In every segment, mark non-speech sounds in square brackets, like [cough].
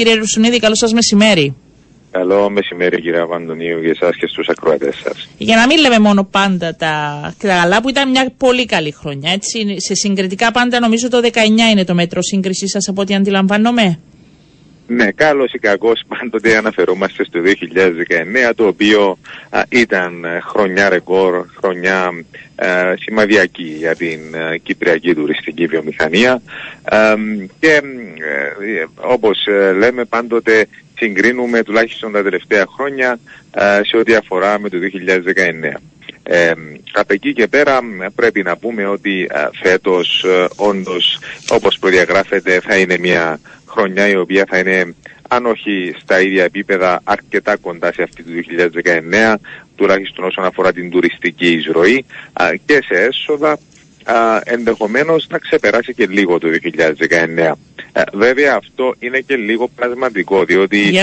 κύριε Ρουσουνίδη, καλό σας μεσημέρι. Καλό μεσημέρι κύριε Απαντονίου για εσάς και στους ακροατές σας. Για να μην λέμε μόνο πάντα τα, τα καλά που ήταν μια πολύ καλή χρονιά. Έτσι, σε συγκριτικά πάντα νομίζω το 19 είναι το μέτρο σύγκρισης σας από ό,τι αντιλαμβάνομαι. Ναι, καλός ή κακός [laughs] πάντοτε αναφερόμαστε στο 2019, το οποίο ήταν ε, χρονιά ρεκόρ, χρονιά α, σημαδιακή για την κυπριακή τουριστική βιομηχανία και ε, όπως ε, λέμε πάντοτε συγκρίνουμε τουλάχιστον τα τελευταία χρόνια σε ό,τι αφορά με το 2019. Ε, από εκεί και πέρα πρέπει να πούμε ότι φέτος όντως όπως προδιαγράφεται θα είναι μια χρονιά η οποία θα είναι αν όχι στα ίδια επίπεδα αρκετά κοντά σε αυτή του 2019 τουλάχιστον όσον αφορά την τουριστική εισρωή και σε έσοδα ενδεχομένως να ξεπεράσει και λίγο το 2019. Ε, βέβαια αυτό είναι και λίγο πλασματικό διότι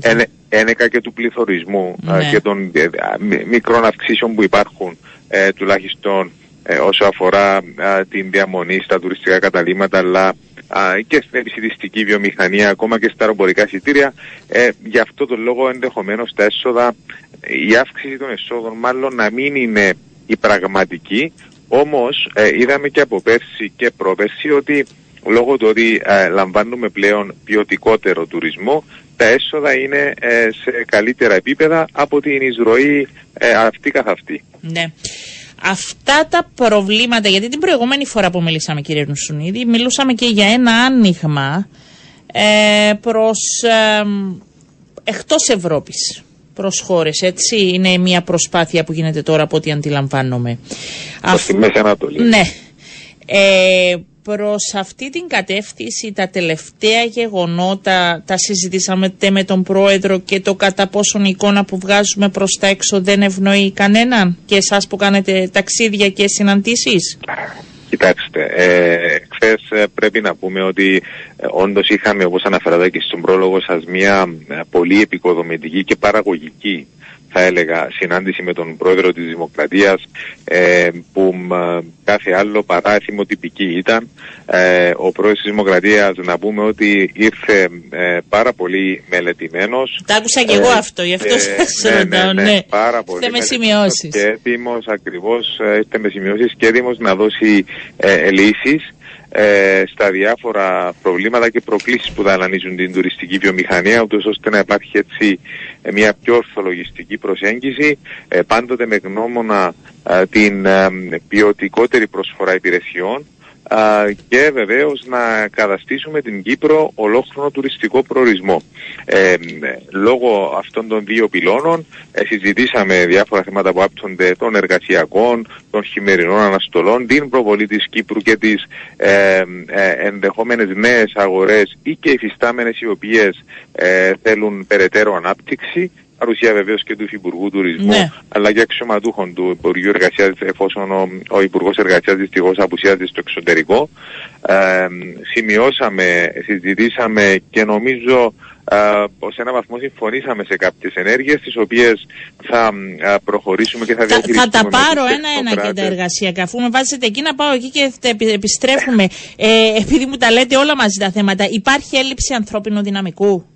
ε, ένεκα και του πληθωρισμού ναι. και των ε, μικρών αυξήσεων που υπάρχουν τουλάχιστον όσο αφορά την διαμονή στα τουριστικά καταλήμματα αλλά και στην επιστημιστική βιομηχανία, ακόμα και στα αεροπορικά εισιτήρια. Ε, γι' αυτό το λόγο ενδεχομένως τα έσοδα, η αύξηση των εσόδων μάλλον να μην είναι η πραγματική, όμως ε, είδαμε και από πέρσι και πρόπερσι ότι λόγω του ότι ε, λαμβάνουμε πλέον ποιοτικότερο τουρισμό, τα έσοδα είναι ε, σε καλύτερα επίπεδα από την εισρωή αυτή καθ' αυτή. Ναι αυτά τα προβλήματα, γιατί την προηγούμενη φορά που μιλήσαμε κύριε Νουσουνίδη, μιλούσαμε και για ένα άνοιγμα ε, προς ε, εκτός Ευρώπης προς χώρες, έτσι; Είναι μια προσπάθεια που γίνεται τώρα από ό,τι αντιλαμβάνομαι. Προς τη Μέση Ανατολή. Ναι. Ε, προς αυτή την κατεύθυνση τα τελευταία γεγονότα τα συζητήσαμε με τον πρόεδρο και το κατά πόσον εικόνα που βγάζουμε προς τα έξω δεν ευνοεί κανέναν και εσάς που κάνετε ταξίδια και συναντήσεις; Κοιτάξτε, ε, χθες ε, πρέπει να πούμε ότι ε, όντως είχαμε όπως αναφέρατε και στον πρόλογο σας μια ε, πολύ επικοδομητική και παραγωγική θα έλεγα συνάντηση με τον πρόεδρο της Δημοκρατίας ε, που κάθε άλλο παρά θυμοτυπική ήταν. Ε, ο πρόεδρος της Δημοκρατίας να πούμε ότι ήρθε ε, πάρα πολύ μελετημένος. Τα άκουσα και εγώ αυτό, γι' αυτό σας ναι, ναι, ρωτάω. Ναι, ναι, πάρα πολύ. με σημειώσεις. Και έτοιμος ακριβώς, ήρθε με σημειώσεις και έτοιμος να δώσει λύσεις ε, στα διάφορα προβλήματα και προκλήσεις που δανανίζουν την τουριστική βιομηχανία ούτως ώστε να υπάρχει έτσι ε, μια πιο ορθολογιστική προσέγγιση ε, πάντοτε με γνώμονα ε, την ποιοτικότερη προσφορά υπηρεσιών και βεβαίως να καταστήσουμε την Κύπρο ολόκληρο τουριστικό προορισμό. Ε, λόγω αυτών των δύο πυλώνων ε, συζητήσαμε διάφορα θέματα που άπτονται των εργασιακών, των χειμερινών αναστολών, την προβολή της Κύπρου και τις ε, ε, ενδεχόμενες νέες αγορές ή και υφιστάμενες οι οποίες ε, θέλουν περαιτέρω ανάπτυξη παρουσία βεβαίως και του Υφυπουργού Τουρισμού, ναι. αλλά και αξιωματούχων του Υπουργείου Εργασίας, εφόσον ο, ο Υπουργός Εργασίας δυστυχώς απουσιάζει στο εξωτερικό. Ε, σημειώσαμε, συζητήσαμε και νομίζω ε, σε έναν βαθμό συμφωνήσαμε σε κάποιες ενέργειες, τις οποίες θα ε, προχωρήσουμε και θα διαχειριστούμε. Θα, θα τα πάρω ένα-ένα και τα εργασιακά. Αφού με βάζετε εκεί να πάω εκεί και επιστρέφουμε. Ε, επειδή μου τα λέτε όλα μαζί τα θέματα, υπάρχει έλλειψη ανθρώπινου δυναμικού;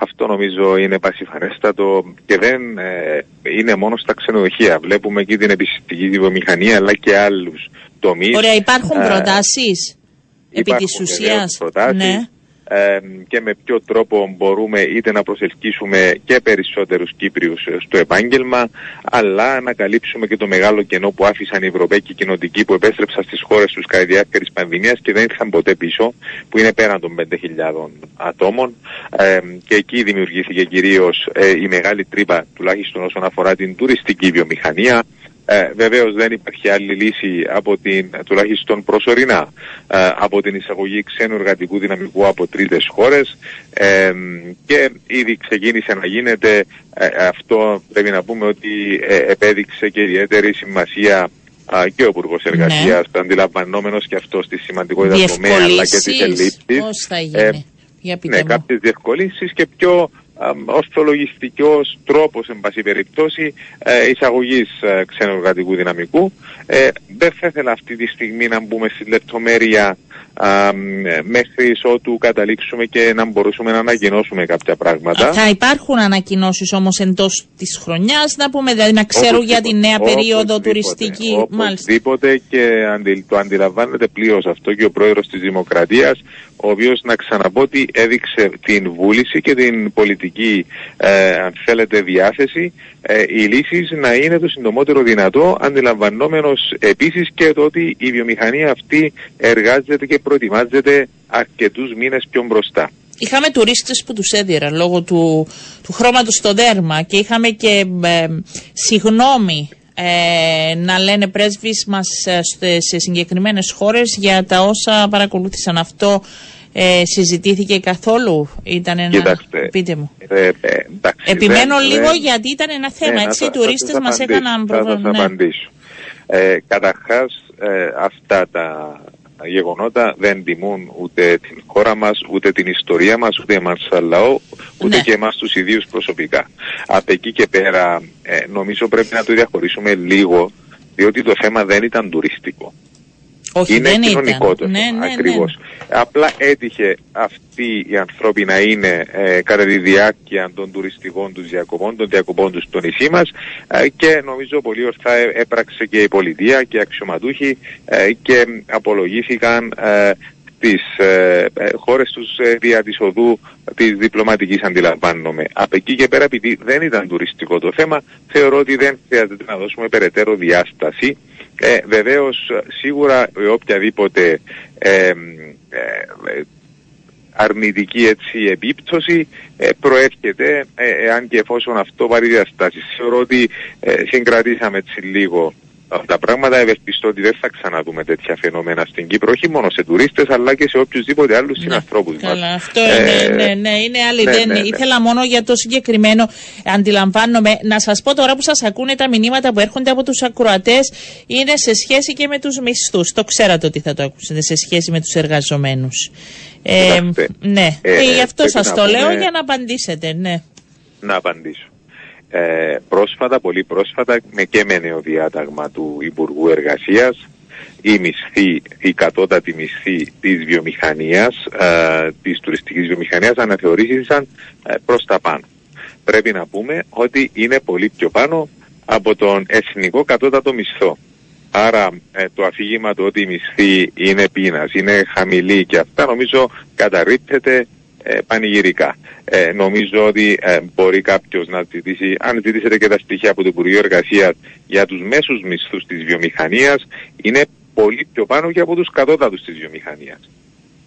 Αυτό νομίζω είναι πασιφανέστατο και δεν ε, είναι μόνο στα ξενοδοχεία. Βλέπουμε εκεί την επιστημική βιομηχανία αλλά και άλλους τομείς. Ωραία, υπάρχουν προτάσεις επί της ουσίας; Ναι και με ποιο τρόπο μπορούμε είτε να προσελκύσουμε και περισσότερους Κύπριους στο επάγγελμα αλλά να καλύψουμε και το μεγάλο κενό που άφησαν οι Ευρωπαίοι και οι κοινοτικοί που επέστρεψαν στις χώρες τους κατά τη διάρκεια της πανδημίας και δεν ήρθαν ποτέ πίσω που είναι πέραν των 5.000 ατόμων και εκεί δημιουργήθηκε κυρίως ε, η μεγάλη τρύπα τουλάχιστον όσον αφορά την τουριστική βιομηχανία ε, Βεβαίως δεν υπάρχει άλλη λύση από την, τουλάχιστον προσωρινά, ε, από την εισαγωγή ξένου εργατικού δυναμικού από τρίτες χώρες ε, και ήδη ξεκίνησε να γίνεται, ε, αυτό πρέπει να πούμε ότι επέδειξε και ιδιαίτερη σημασία και ο Υπουργός Εργασίας, ναι. αντιλαμβανόμενος και αυτός στη σημαντικότητας του τομέα αλλά και της ελλείψης. Πώς θα γίνει, για ναι, κάποιες διευκολύνσεις και πιο ορθολογιστικός τρόπος εν πάση περιπτώσει ε, εισαγωγής ε, ξένου δυναμικού. Ε, δεν θα ήθελα αυτή τη στιγμή να μπούμε στη λεπτομέρεια μέχρι ότου καταλήξουμε και να μπορούσαμε να ανακοινώσουμε κάποια πράγματα. Θα υπάρχουν ανακοινώσεις όμως εντός της χρονιάς, να πούμε, δηλαδή να ξέρουν για τη νέα περίοδο τουριστική. Οπωσδήποτε και το αντιλαμβάνεται πλήρως αυτό και ο πρόεδρος της Δημοκρατίας, ο οποίος να ξαναπώ ότι έδειξε την βούληση και την πολιτική, ε, αν θέλετε, διάθεση ε, οι λύσεις να είναι το συντομότερο δυνατό, αντιλαμβανόμενος επίσης και το ότι η βιομηχανία αυτή εργάζεται και προετοιμάζεται αρκετούς μήνες πιο μπροστά. Είχαμε τουρίστες που τους έδιραν λόγω του, του χρώματος στο δέρμα και είχαμε και ε, συγνώμη ε, να λένε πρέσβεις μας ε, σε συγκεκριμένες χώρες για τα όσα παρακολούθησαν αυτό ε, συζητήθηκε καθόλου, ήταν ένα... Κοιτάξτε, Πείτε μου. Ε, ε, εντάξει, Επιμένω δεν, λίγο δεν, γιατί ήταν ένα θέμα, έτσι, οι τουρίστες μας έκαναν πρόβλημα. Θα σας ναι. απαντήσω. Ε, καταρχάς, ε, αυτά τα γεγονότα δεν τιμούν ούτε την χώρα μας, ούτε την ιστορία μας, ούτε εμάς σαν λαό, ούτε ναι. και εμάς τους ιδίους προσωπικά. Από εκεί και πέρα ε, νομίζω πρέπει να το διαχωρίσουμε λίγο, διότι το θέμα δεν ήταν τουριστικό. Όχι, είναι δεν κοινωνικό το ναι, ναι, ακριβώς. Ναι. Απλά έτυχε αυτή η ανθρώποι να είναι ε, κατά τη διάρκεια των τουριστικών τους διακοπών, των διακοπών τους στο νησί μας ε, και νομίζω πολύ ορθά έπραξε και η πολιτεία και οι αξιωματούχοι ε, και απολογήθηκαν ε, τις ε, χώρες τους δια της οδού της διπλωματικής αντιλαμβάνομαι. Από εκεί και πέρα επειδή δεν ήταν τουριστικό το θέμα θεωρώ ότι δεν χρειάζεται να δώσουμε περαιτέρω διάσταση ε, βεβαίως σίγουρα οποιαδήποτε ε, ε, αρνητική έτσι, επίπτωση ε, προέρχεται εάν και εφόσον αυτό πάρει διαστάσεις. Θεωρώ ότι συγκρατήσαμε έτσι λίγο τα πράγματα ευελπιστώ ότι δεν θα ξαναδούμε τέτοια φαινόμενα στην Κύπρο, όχι μόνο σε τουρίστες, αλλά και σε οποιουσδήποτε άλλους ναι, συνανθρώπους μας. Καλά, αυτό ε, είναι, ναι, ναι, είναι άλλη. Ναι, δεν, ναι, ναι. Ήθελα μόνο για το συγκεκριμένο, αντιλαμβάνομαι, να σας πω τώρα που σας ακούνε τα μηνύματα που έρχονται από τους ακροατές, είναι σε σχέση και με τους μισθούς. Το ξέρατε ότι θα το ακούσετε, σε σχέση με τους εργαζομένους. Ε, ναι, ε, και γι' αυτό σας το λέω για να απαντήσετε, ναι. Να απαντήσω ε, πρόσφατα, πολύ πρόσφατα, με και με νέο διάταγμα του Υπουργού Εργασίας, η μισθή, η κατώτατη μισθή της βιομηχανίας, ε, της τουριστικής βιομηχανίας αναθεωρήθησαν ε, προς τα πάνω. Πρέπει να πούμε ότι είναι πολύ πιο πάνω από τον εθνικό κατώτατο μισθό. Άρα ε, το αφήγημα του ότι η μισθή είναι πείνας, είναι χαμηλή και αυτά νομίζω καταρρύπτεται ε, πανηγυρικά. Ε, νομίζω ότι ε, μπορεί κάποιος να ζητήσει, αν ζητήσετε και τα στοιχεία από το Υπουργείο Εργασίας για τους μέσους μισθούς της βιομηχανίας, είναι πολύ πιο πάνω και από τους κατώτατους της βιομηχανίας.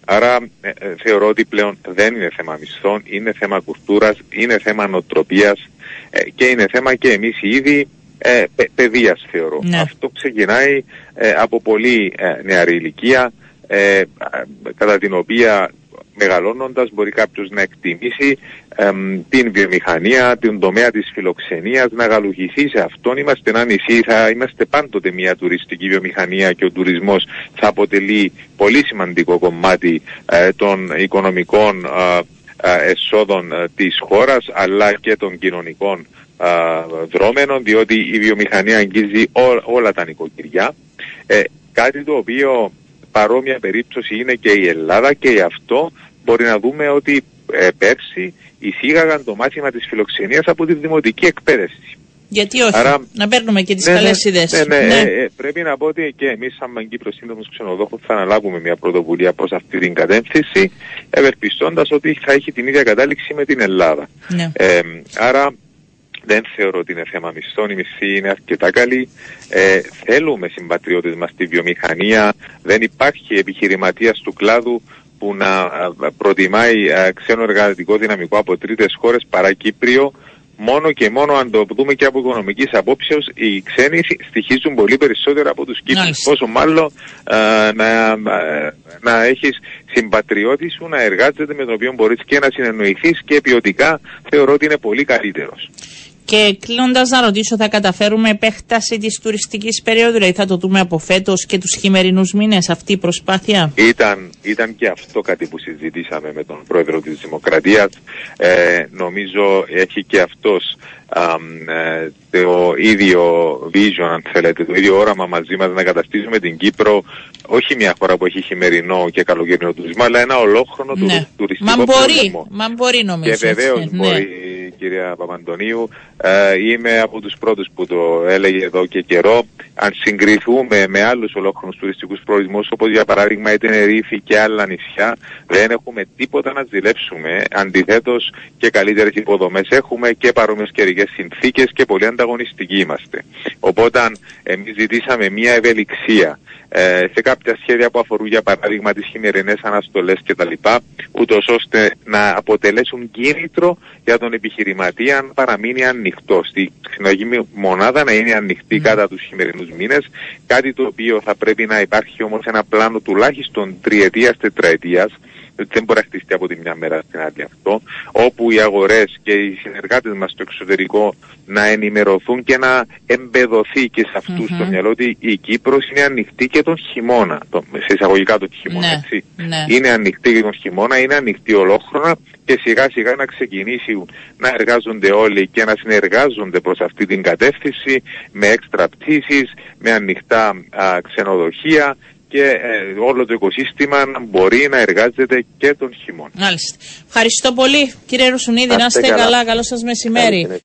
Άρα ε, θεωρώ ότι πλέον δεν είναι θέμα μισθών, είναι θέμα κουλτούρας, είναι θέμα νοοτροπίας και είναι θέμα και εμείς ήδη ε, παιδείας θεωρώ. Ναι. Αυτό ξεκινάει από πολύ νεαρή ηλικία κατά την οποία μεγαλώνοντας μπορεί κάποιος να εκτιμήσει την βιομηχανία, την τομέα της φιλοξενίας, να γαλουχηθεί σε αυτόν. Είμαστε ένα νησί, θα είμαστε πάντοτε μια τουριστική βιομηχανία και ο τουρισμός θα αποτελεί πολύ σημαντικό κομμάτι ε, των οικονομικών ε, ε, εσόδων της χώρας αλλά και των κοινωνικών δρόμενων διότι η βιομηχανία αγγίζει όλα τα νοικοκυριά. κάτι το οποίο παρόμοια περίπτωση είναι και η Ελλάδα και γι' αυτό μπορεί να δούμε ότι ε, πέρσι εισήγαγαν το μάθημα της φιλοξενίας από τη δημοτική εκπαίδευση. Γιατί όχι, Άρα, να παίρνουμε και τις ναι, καλές ναι, ιδέες. Ναι, ναι, ναι. Ε, ε, πρέπει να πω ότι και εμείς σαν Μαγκύπρο Σύνδρομος Ξενοδόχων θα αναλάβουμε μια πρωτοβουλία προς αυτή την κατεύθυνση ευελπιστώντας ότι θα έχει την ίδια κατάληξη με την Ελλάδα. Ναι. Ε, άρα δεν θεωρώ ότι είναι θέμα μισθών, η μισθή είναι αρκετά καλή. Ε, θέλουμε συμπατριώτες μας στη βιομηχανία, δεν υπάρχει επιχειρηματίας του κλάδου που να ε, προτιμάει ε, ξένο εργατικό δυναμικό από τρίτες χώρες παρά Κύπριο μόνο και μόνο αν το δούμε και από οικονομικής απόψεως, οι ξένοι στοιχίζουν πολύ περισσότερο από τους Κύπριους. Πόσο μάλλον ε, να, να έχεις συμπατριώτη σου να εργάζεται με τον οποίο μπορείς και να συνεννοηθείς και ποιοτικά θεωρώ ότι είναι πολύ καλύτερος. Και κλείνοντας να ρωτήσω, θα καταφέρουμε επέκταση της τουριστικής περίοδου, δηλαδή θα το δούμε από φέτος και τους χειμερινούς μήνες αυτή η προσπάθεια; Ήταν, ήταν και αυτό κάτι που συζητήσαμε με τον πρόεδρο της Δημοκρατίας. Ε, νομίζω έχει και αυτός ε, το ίδιο vision, αν θέλετε, το ίδιο όραμα μαζί μας να καταστήσουμε την Κύπρο όχι μια χώρα που έχει χειμερινό και καλοκαιρινό τουρισμό, αλλά ένα ολόχρονο ναι. τουριστικό μα μπορεί, Μα μπορεί νομίζω. Και βεβαίως ναι. μπορεί, κυρία Παπαντονίου. Ε, είμαι από τους πρώτους που το έλεγε εδώ και καιρό. Αν συγκριθούμε με άλλους ολόκληρους τουριστικούς προορισμούς, όπως για παράδειγμα η Τενερίφη και άλλα νησιά, δεν έχουμε τίποτα να ζηλέψουμε. Αντιθέτως και καλύτερες υποδομές έχουμε και παρόμοιες καιρικές συνθήκες και πολύ ανταγωνιστικοί είμαστε. Οπότε εμείς ζητήσαμε μια ευελιξία ε, σε κάποια σχέδια που αφορούν για παράδειγμα τις χειμερινές αναστολές κτλ. ούτως ώστε να αποτελέσουν κίνητρο για τον επιχειρηματία αν παραμείνει ανοιχτό. Στη συνολική μονάδα να είναι ανοιχτή mm. κατά τους χειμερινούς μήνες, κάτι το οποίο θα πρέπει να υπάρχει όμως ένα πλάνο τουλάχιστον τριετίας, τετραετίας, δεν μπορεί να χτιστεί από τη μια μέρα στην άλλη αυτό, όπου οι αγορές και οι συνεργάτες μας στο εξωτερικό να ενημερωθούν και να εμπεδοθεί και σε αυτούς mm-hmm. το μυαλό ότι η Κύπρος είναι ανοιχτή και τον χειμώνα, το, σε εισαγωγικά τον χειμώνα, ναι, έτσι. Ναι. Είναι ανοιχτή και τον χειμώνα, είναι ανοιχτή ολόχρονα και σιγά σιγά να ξεκινήσουν να εργάζονται όλοι και να συνεργάζονται προς αυτή την κατεύθυνση με έξτρα πτήσεις, με ανοιχτά α, ξενοδοχεία και ε, όλο το οικοσύστημα να μπορεί να εργάζεται και τον χειμώνα. Μάλιστα. Ευχαριστώ πολύ κύριε Ρουσουνίδη. Να είστε καλά. Καλό σας μεσημέρι.